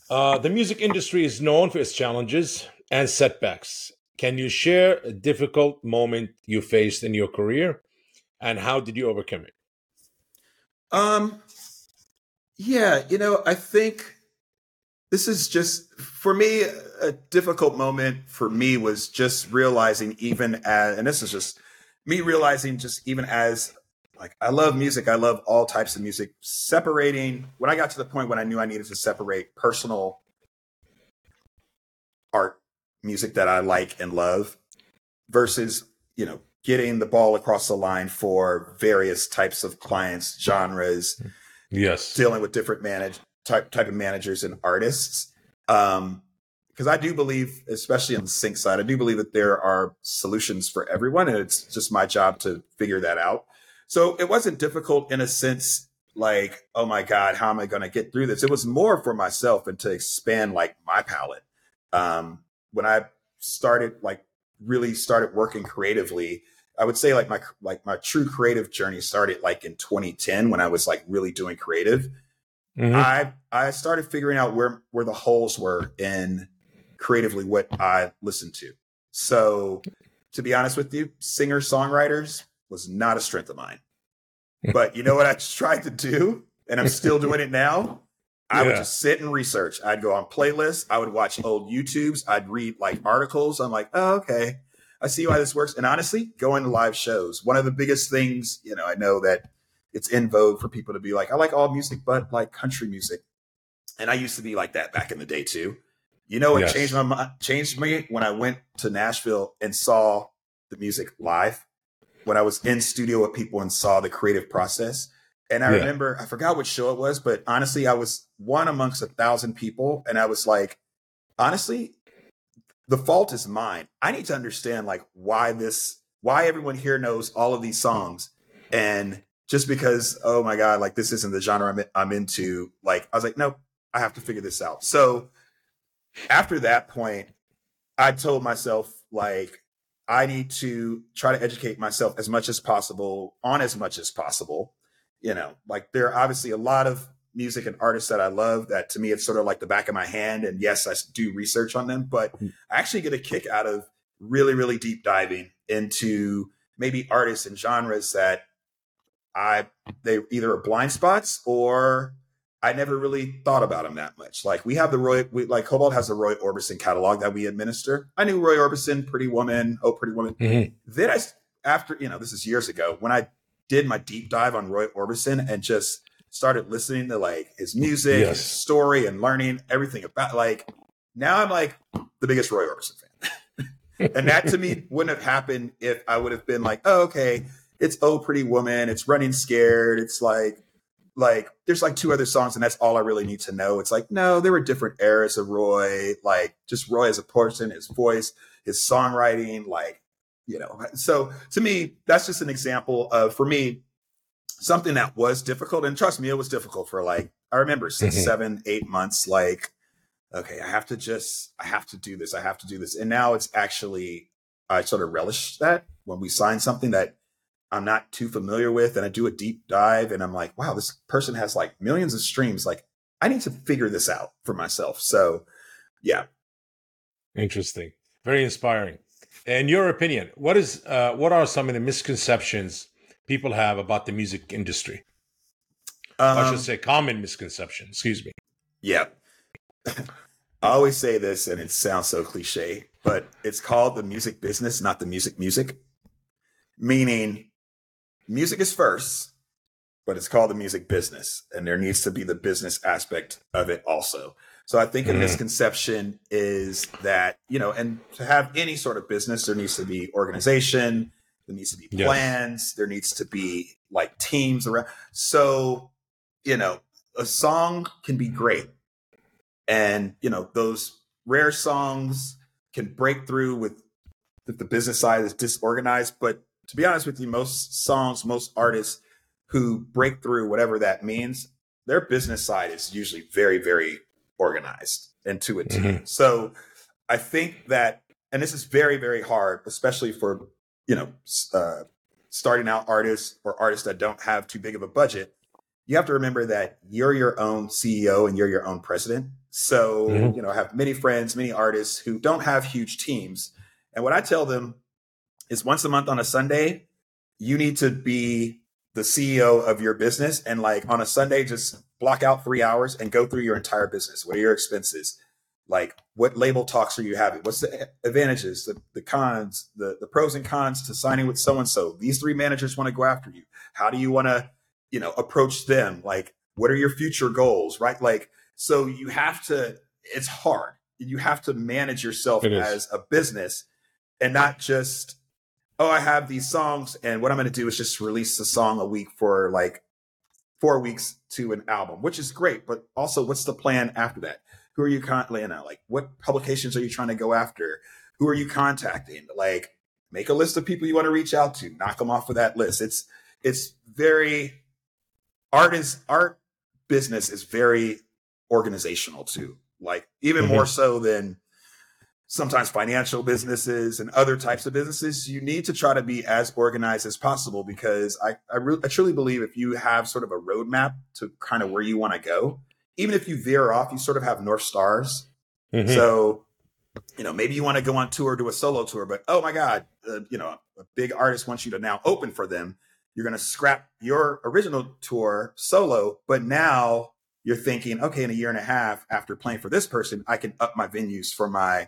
Uh, the music industry is known for its challenges and setbacks. Can you share a difficult moment you faced in your career and how did you overcome it? Um, yeah, you know, I think this is just for me a difficult moment for me was just realizing even as and this is just me realizing just even as like I love music, I love all types of music. Separating when I got to the point when I knew I needed to separate personal art music that I like and love versus, you know, getting the ball across the line for various types of clients, genres, yes, dealing with different manage type type of managers and artists. Um, because I do believe, especially on the sync side, I do believe that there are solutions for everyone, and it's just my job to figure that out. So it wasn't difficult in a sense, like, oh my God, how am I going to get through this? It was more for myself and to expand like my palette. Um, when I started, like, really started working creatively, I would say like my like my true creative journey started like in 2010 when I was like really doing creative. Mm-hmm. I I started figuring out where where the holes were in creatively what I listened to. So to be honest with you, singer songwriters was not a strength of mine. But you know what I tried to do, and I'm still doing it now. I yeah. would just sit and research. I'd go on playlists. I would watch old YouTubes. I'd read like articles. I'm like, oh, okay, I see why this works. And honestly, going to live shows. One of the biggest things, you know, I know that it's in vogue for people to be like, I like all music, but like country music. And I used to be like that back in the day too. You know what yes. changed my mind, changed me when I went to Nashville and saw the music live. When I was in studio with people and saw the creative process. And I yeah. remember, I forgot what show it was, but honestly, I was one amongst a thousand people. And I was like, honestly, the fault is mine. I need to understand like why this, why everyone here knows all of these songs. And just because, oh my God, like this isn't the genre I'm, I'm into. Like, I was like, nope, I have to figure this out. So after that point, I told myself, like, I need to try to educate myself as much as possible on as much as possible. You know, like there are obviously a lot of music and artists that I love that to me it's sort of like the back of my hand. And yes, I do research on them, but hmm. I actually get a kick out of really, really deep diving into maybe artists and genres that I they either are blind spots or I never really thought about him that much. Like we have the Roy, we, like Kobalt has the Roy Orbison catalog that we administer. I knew Roy Orbison, Pretty Woman, Oh Pretty Woman. Mm-hmm. Then I, after you know, this is years ago when I did my deep dive on Roy Orbison and just started listening to like his music, yes. his story, and learning everything about. Like now, I'm like the biggest Roy Orbison fan, and that to me wouldn't have happened if I would have been like, oh, okay it's Oh Pretty Woman, it's Running Scared, it's like like there's like two other songs and that's all I really need to know. It's like, no, there were different eras of Roy, like just Roy as a person, his voice, his songwriting, like, you know. So to me, that's just an example of for me, something that was difficult. And trust me, it was difficult for like, I remember 6 mm-hmm. seven, eight months, like, okay, I have to just, I have to do this. I have to do this. And now it's actually, I sort of relish that when we sign something that I'm not too familiar with and I do a deep dive and I'm like, wow, this person has like millions of streams. Like, I need to figure this out for myself. So, yeah. Interesting. Very inspiring. In your opinion, what is uh, what are some of the misconceptions people have about the music industry? Um, I should um, say common misconception. Excuse me. Yeah. I always say this, and it sounds so cliche, but it's called the music business, not the music music. Meaning, music is first, but it's called the music business, and there needs to be the business aspect of it also. So I think mm-hmm. a misconception is that, you know, and to have any sort of business, there needs to be organization, there needs to be plans, yes. there needs to be like teams around. So, you know, a song can be great. And, you know, those rare songs can break through with if the business side is disorganized, but to be honest with you, most songs, most artists who break through, whatever that means, their business side is usually very, very organized and to a team. Mm-hmm. So I think that, and this is very, very hard, especially for, you know, uh, starting out artists or artists that don't have too big of a budget. You have to remember that you're your own CEO and you're your own president. So, mm-hmm. you know, I have many friends, many artists who don't have huge teams. And what I tell them is once a month on a Sunday, you need to be the CEO of your business. And like on a Sunday, just block out three hours and go through your entire business. What are your expenses? Like what label talks are you having? What's the advantages, the, the cons, the, the pros and cons to signing with so and so? These three managers want to go after you. How do you want to, you know, approach them? Like, what are your future goals? Right? Like, so you have to, it's hard. You have to manage yourself as a business and not just oh, I have these songs, and what I'm going to do is just release a song a week for like four weeks to an album, which is great. But also, what's the plan after that? Who are you currently in? Like, what publications are you trying to go after? Who are you contacting? Like, make a list of people you want to reach out to. Knock them off of that list. It's it's very art is art business is very organizational too. Like even mm-hmm. more so than sometimes financial businesses and other types of businesses, you need to try to be as organized as possible because I, I, re- I truly believe if you have sort of a roadmap to kind of where you want to go, even if you veer off, you sort of have North Stars. Mm-hmm. So, you know, maybe you want to go on tour, do a solo tour, but oh my God, uh, you know, a big artist wants you to now open for them. You're going to scrap your original tour solo, but now you're thinking, okay, in a year and a half after playing for this person, I can up my venues for my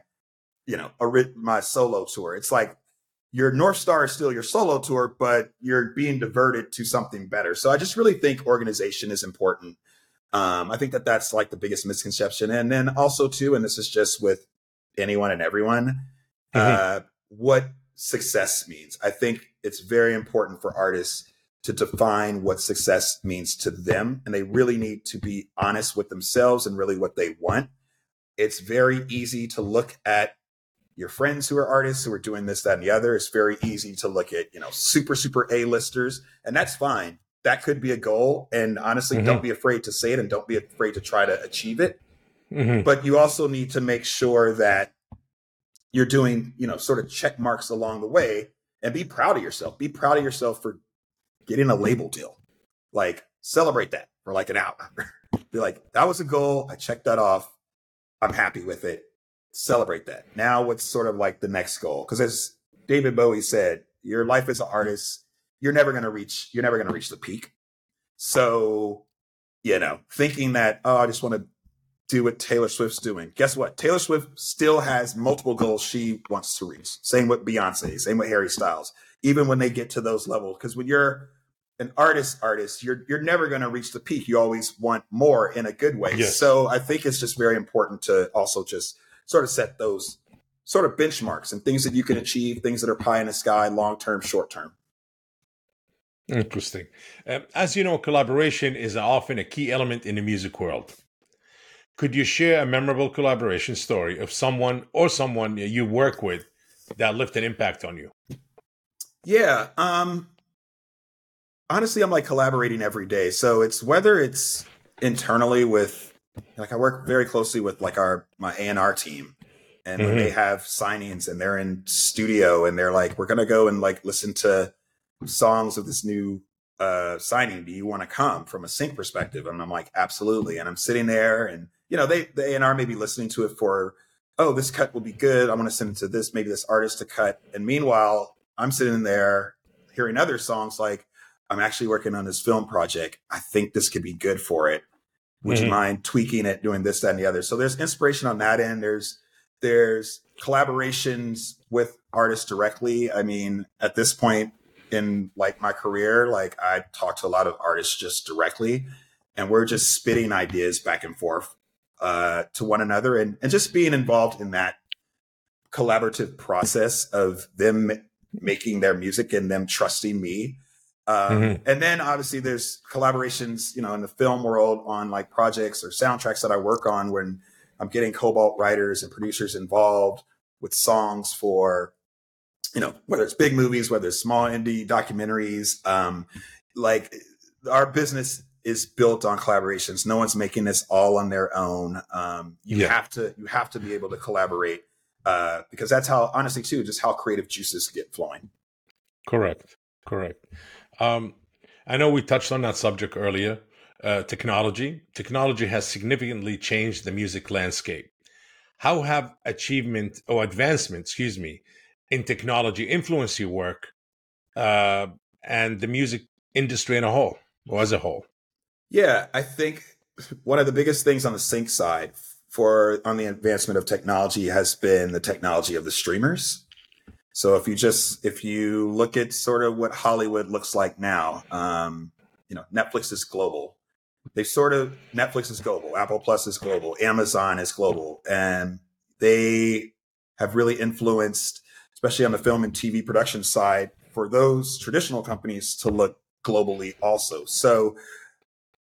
you know, a, my solo tour. It's like your North Star is still your solo tour, but you're being diverted to something better. So I just really think organization is important. Um, I think that that's like the biggest misconception. And then also too, and this is just with anyone and everyone, mm-hmm. uh, what success means. I think it's very important for artists to define what success means to them. And they really need to be honest with themselves and really what they want. It's very easy to look at your friends who are artists who are doing this, that, and the other. It's very easy to look at, you know, super, super A listers, and that's fine. That could be a goal. And honestly, mm-hmm. don't be afraid to say it and don't be afraid to try to achieve it. Mm-hmm. But you also need to make sure that you're doing, you know, sort of check marks along the way and be proud of yourself. Be proud of yourself for getting a label deal. Like, celebrate that for like an hour. be like, that was a goal. I checked that off. I'm happy with it celebrate that. Now, what's sort of like the next goal? Because as David Bowie said, your life as an artist, you're never going to reach, you're never going to reach the peak. So, you know, thinking that, oh, I just want to do what Taylor Swift's doing. Guess what? Taylor Swift still has multiple goals she wants to reach. Same with Beyonce, same with Harry Styles, even when they get to those levels. Because when you're an artist artist, you're you're never going to reach the peak. You always want more in a good way. Yes. So I think it's just very important to also just sort of set those sort of benchmarks and things that you can achieve, things that are pie in the sky, long term, short term. Interesting. Um, as you know, collaboration is often a key element in the music world. Could you share a memorable collaboration story of someone or someone you work with that left an impact on you? Yeah. Um, honestly, I'm like collaborating every day. So it's whether it's internally with, like, I work very closely with like our my A and R team, and mm-hmm. when they have signings and they're in studio and they're like, we're gonna go and like listen to songs of this new uh, signing. Do you want to come from a sync perspective? And I'm like, absolutely. And I'm sitting there and, you know, they, the A&R may be listening to it for, oh, this cut will be good. I'm going to send it to this, maybe this artist to cut. And meanwhile, I'm sitting there hearing other songs like, I'm actually working on this film project. I think this could be good for it. Would mm-hmm. you mind tweaking it, doing this, that, and the other? So there's inspiration on that end. There's, there's collaborations with artists directly. I mean, at this point, in like my career, like I talk to a lot of artists just directly and we're just spitting ideas back and forth uh, to one another and, and just being involved in that collaborative process of them making their music and them trusting me. Um, mm-hmm. And then obviously there's collaborations, you know, in the film world on like projects or soundtracks that I work on when I'm getting Kobalt writers and producers involved with songs for you know, whether it's big movies, whether it's small indie documentaries, um, like our business is built on collaborations. No one's making this all on their own. Um, you yeah. have to you have to be able to collaborate uh, because that's how honestly too just how creative juices get flowing. Correct. Correct. Um, I know we touched on that subject earlier. Uh, technology. Technology has significantly changed the music landscape. How have achievement or advancement, excuse me, in technology influence your work uh, and the music industry in a whole or as a whole? Yeah, I think one of the biggest things on the sync side for on the advancement of technology has been the technology of the streamers. So if you just if you look at sort of what Hollywood looks like now, um, you know, Netflix is global. They sort of Netflix is global, Apple Plus is global, Amazon is global, and they have really influenced especially on the film and TV production side, for those traditional companies to look globally also. So,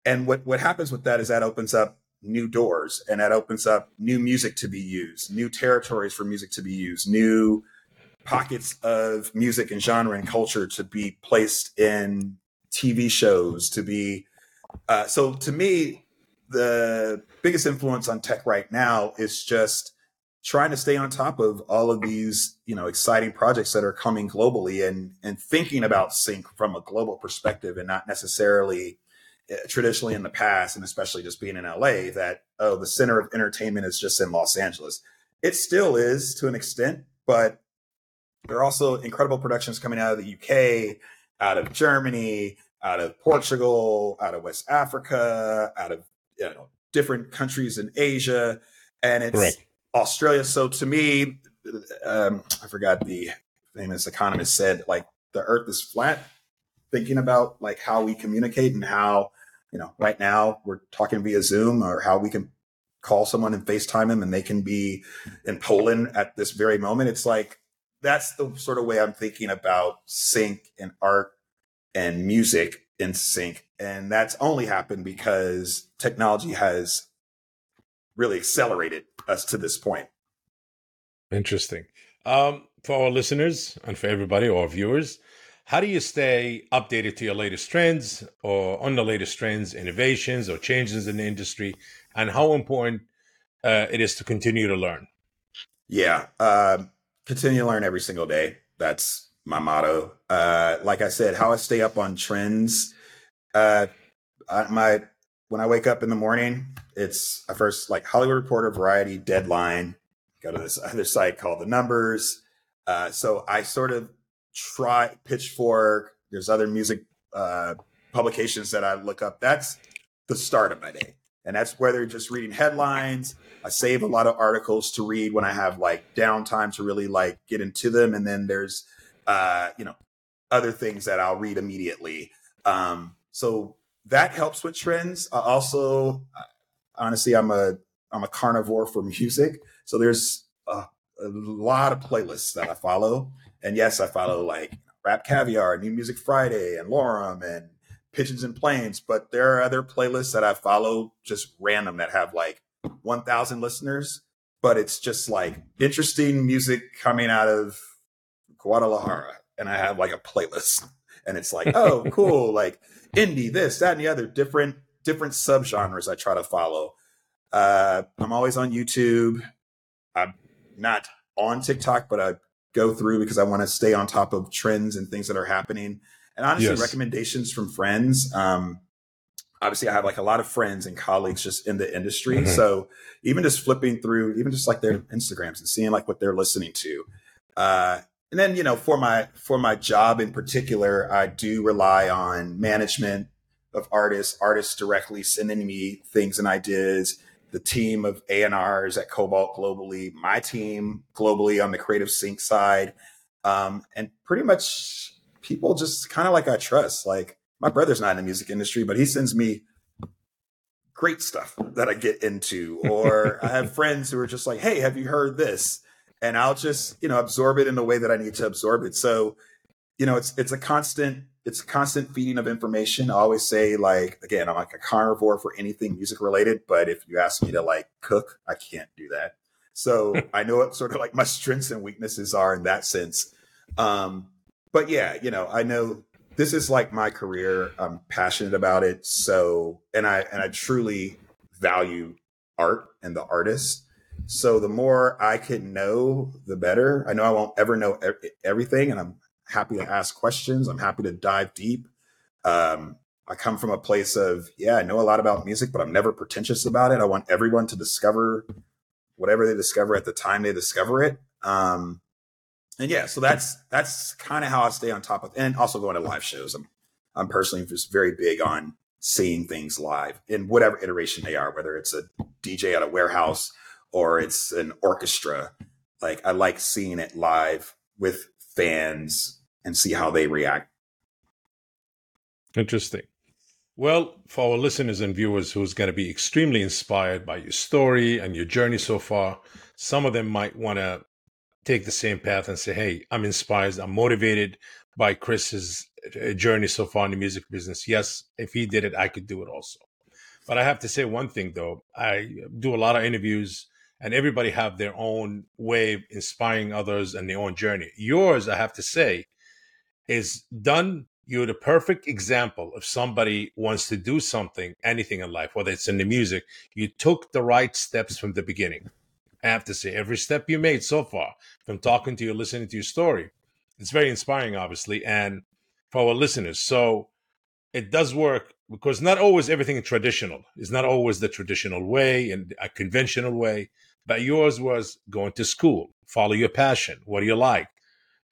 and what, what happens with that is that opens up new doors and that opens up new music to be used, new territories for music to be used, new pockets of music and genre and culture to be placed in TV shows, to be. Uh, so to me, the biggest influence on tech right now is just trying to stay on top of all of these, you know, exciting projects that are coming globally and and thinking about sync from a global perspective and not necessarily uh, traditionally in the past and especially just being in LA that oh the center of entertainment is just in Los Angeles. It still is to an extent, but there are also incredible productions coming out of the UK, out of Germany, out of Portugal, out of West Africa, out of you know different countries in Asia and it's Correct Australia. So to me, um, I forgot the famous economist said like the Earth is flat. Thinking about like how we communicate and how you know right now we're talking via Zoom or how we can call someone and FaceTime them and they can be in Poland at this very moment. It's like that's the sort of way I'm thinking about sync and art and music in sync. And that's only happened because technology has really accelerated us to this point. Interesting. Um, for our listeners and for everybody, our viewers, how do you stay updated to your latest trends or on the latest trends, innovations, or changes in the industry, and how important uh, it is to continue to learn? Yeah, uh, continue to learn every single day. That's my motto. Uh, like I said, how I stay up on trends. Uh, I, my when I wake up in the morning, it's I first like Hollywood Reporter, Variety, Deadline. Go to this other site called The Numbers. Uh, so I sort of try Pitchfork. There's other music uh, publications that I look up. That's the start of my day, and that's whether just reading headlines. I save a lot of articles to read when I have like downtime to really like get into them, and then there's uh, you know other things that I'll read immediately. Um, so that helps with trends. Uh, also, honestly, I'm a I'm a carnivore for music, so there's a, a, lot of playlists that I follow. And yes, I follow like Rap Caviar, New Music Friday, and Lorem, and Pigeons and Planes. But there are other playlists that I follow just random that have like 1,000 listeners. But it's just like interesting music coming out of Guadalajara. And I have like a playlist. And it's like, oh, cool. Like indie, this, that, and the other different different subgenres I try to follow. Uh, I'm always on YouTube. I'm not on TikTok, but I go through because I want to stay on top of trends and things that are happening. And honestly, yes. recommendations from friends. Um, obviously, I have like a lot of friends and colleagues just in the industry. Mm-hmm. So even just flipping through, even just like their Instagrams and seeing like what they're listening to. Uh, and then you know for my for my job in particular i do rely on management of artists artists directly sending me things and ideas the team of A&Rs at Kobalt globally, my team globally on the creative sync side. Um, and pretty much people just kind of like I trust. Like my brother's not in the music industry, but he sends me great stuff that I get into. Or I have friends who are just like, hey, have you heard this? And I'll just, you know, absorb it in the way that I need to absorb it. So, you know, it's it's a constant it's a constant feeding of information. I always say, like, again, I'm like a carnivore for anything music related, but if you ask me to like cook, I can't do that. So I know what sort of like my strengths and weaknesses are in that sense. Um, but yeah, you know, I know this is like my career. I'm passionate about it. So, and I, and I truly value art and the artist. So the more I can know, the better. I know I won't ever know everything, and I'm happy to ask questions. I'm happy to dive deep. Um, I come from a place of, yeah, I know a lot about music, but I'm never pretentious about it. I want everyone to discover whatever they discover at the time they discover it. Um, and yeah, so that's that's kind of how I stay on top of, and also going to live shows. I'm I'm personally just very big on seeing things live in whatever iteration they are, whether it's a DJ at a warehouse or it's an orchestra. Like I like seeing it live with fans and see how they react. Interesting. Well, for our listeners and viewers who's going to be extremely inspired by your story and your journey so far, some of them might want to take the same path and say, Hey, I'm inspired, I'm motivated by Chris's uh, journey so far in the music business. Yes, if he did it, I could do it also. But I have to say one thing though, I do a lot of interviews and everybody have their own way of inspiring others and their own journey. Yours, I have to say, is done you're the perfect example of somebody wants to do something anything in life whether it's in the music you took the right steps from the beginning i have to say every step you made so far from talking to you listening to your story it's very inspiring obviously and for our listeners. So it does work because not always everything is traditional. It's not always the traditional way and a conventional way but yours was going to school follow your passion what do you like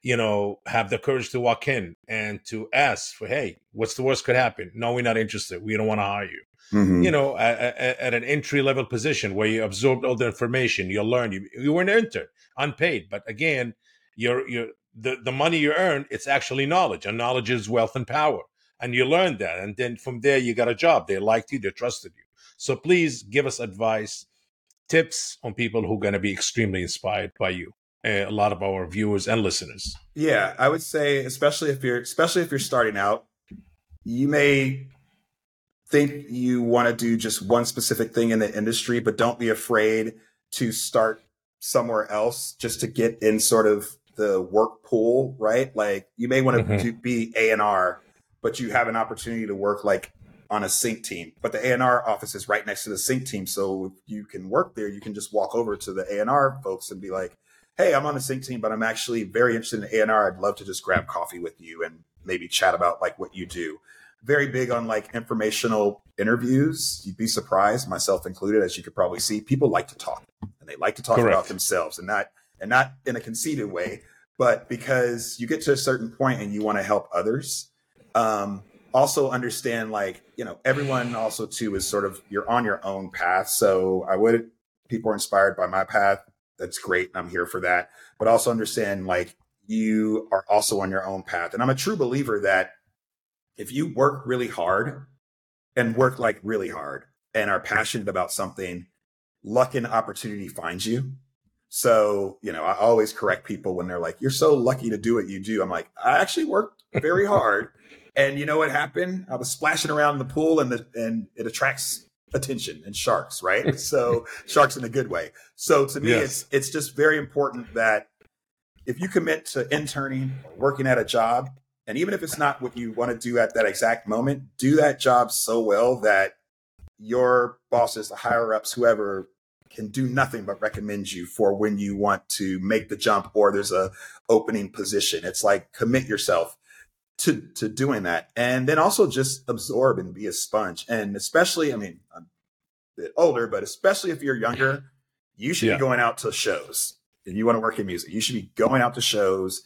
you know, have the courage to walk in and to ask for, hey, what's the worst could happen? No, we're not interested. We don't want to hire you. Mm-hmm. You know, at, at, at, an entry level position where you absorbed all the information, you learned, You you were an intern, unpaid, but again, you're you're the the money you earn, it's actually knowledge, and knowledge is wealth and power, and you learned that, and then from there you got a job. They liked you, they trusted you. So please give us advice, tips on people who are going to be extremely inspired by you a lot of our viewers and listeners. Yeah, I would say, especially if you're, especially if you're starting out, you may think you want to do just one specific thing in the industry, but don't be afraid to start somewhere else just to get in sort of the work pool, right? Like you may want to mm-hmm. be A and R, but you have an opportunity to work like on a sync team. But the A and R office is right next to the sync team, so if you can work there, you can just walk over to the A and R folks and be like, hey, I'm on the sync team, but I'm actually very interested in A&R. I'd love to just grab coffee with you and maybe chat about like what you do. Very big on like informational interviews. You'd be surprised, myself included, as you could probably see. People like to talk and they like to talk Correct. about themselves and not and not in a conceited way, but because you get to a certain point and you want to help others. Um, also understand like, you know, everyone also too is sort of you're on your own path. So I would people are inspired by my path that's great. and I'm here for that. But also understand like you are also on your own path. And I'm a true believer that if you work really hard and work like really hard and are passionate about something, luck and opportunity finds you. So, you know, I always correct people when they're like, you're so lucky to do what you do. I'm like, I actually worked very hard. and you know what happened? I was splashing around in the pool and the, and it attracts attention and sharks, right? so sharks in a good way. So to me, yes. it's, it's just very important that if you commit to interning or working at a job, and even if it's not what you want to do at that exact moment, do that job so well that your bosses, the higher ups, whoever can do nothing but recommend you for when you want to make the jump or there's a opening position. It's like commit yourself to to doing that. And then also just absorb and be a sponge. And especially, I mean, I'm a bit older, but especially if you're younger, you should yeah. be going out to shows If you want to work in music. You should be going out to shows.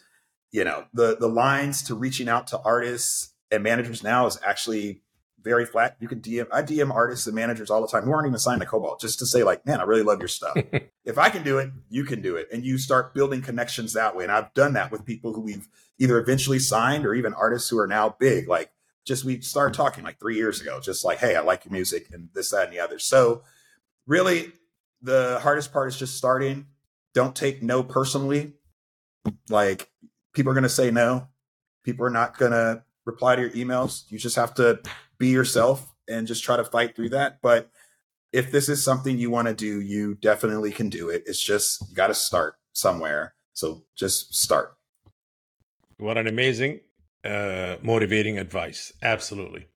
You know, the the lines to reaching out to artists and managers now is actually very flat. You can DM. I DM artists and managers all the time who aren't even signed to Kobalt just to say like, man, I really love your stuff. if I can do it, you can do it, and you start building connections that way. And I've done that with people who we've either eventually signed or even artists who are now big. Like, just we started talking like three years ago, just like, hey, I like your music and this, that, and the other. So, really, the hardest part is just starting. Don't take no personally. Like, people are going to say no. People are not going to reply to your emails. You just have to be yourself and just try to fight through that. But if this is something you want to do, you definitely can do it. It's just you got to start somewhere. So just start. What an amazing, uh, motivating advice. Absolutely.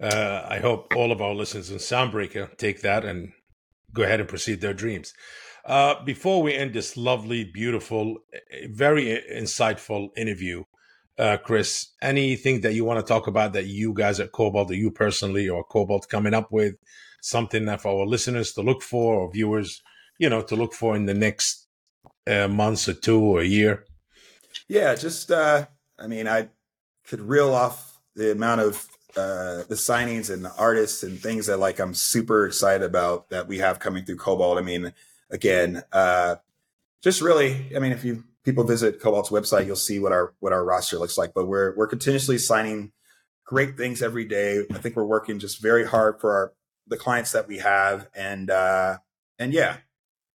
Uh, I hope all of our listeners in Soundbreaker take that and go ahead and proceed their dreams. Uh, before we end this lovely, beautiful, very insightful interview, uh, Chris, anything that you want to talk about that you guys at Kobalt or you personally, or Kobalt coming up with, something that for our listeners to look for, or viewers, you know, to look for in the next uh, months or two or a year? Yeah, just, uh, I mean, I could reel off the amount of uh, the signings and the artists and things that like I'm super excited about that we have coming through Kobalt. I mean, again, uh, just really, I mean, if you people visit Kobalt's website, you'll see what our what our roster looks like. But we're we're continuously signing great things every day. I think we're working just very hard for our the clients that we have, and uh, and yeah,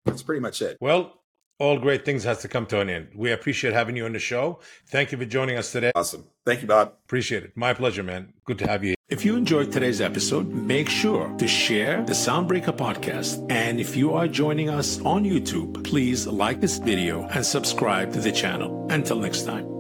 that's pretty much it. Well, all great things has to come to an end. We appreciate having you on the show. Thank you for joining us today. Awesome. Thank you, Bob. Appreciate it. My pleasure, man. Good to have you. If you enjoyed today's episode, make sure to share the Soundbreaker podcast. And if you are joining us on YouTube, please like this video and subscribe to the channel. Until next time.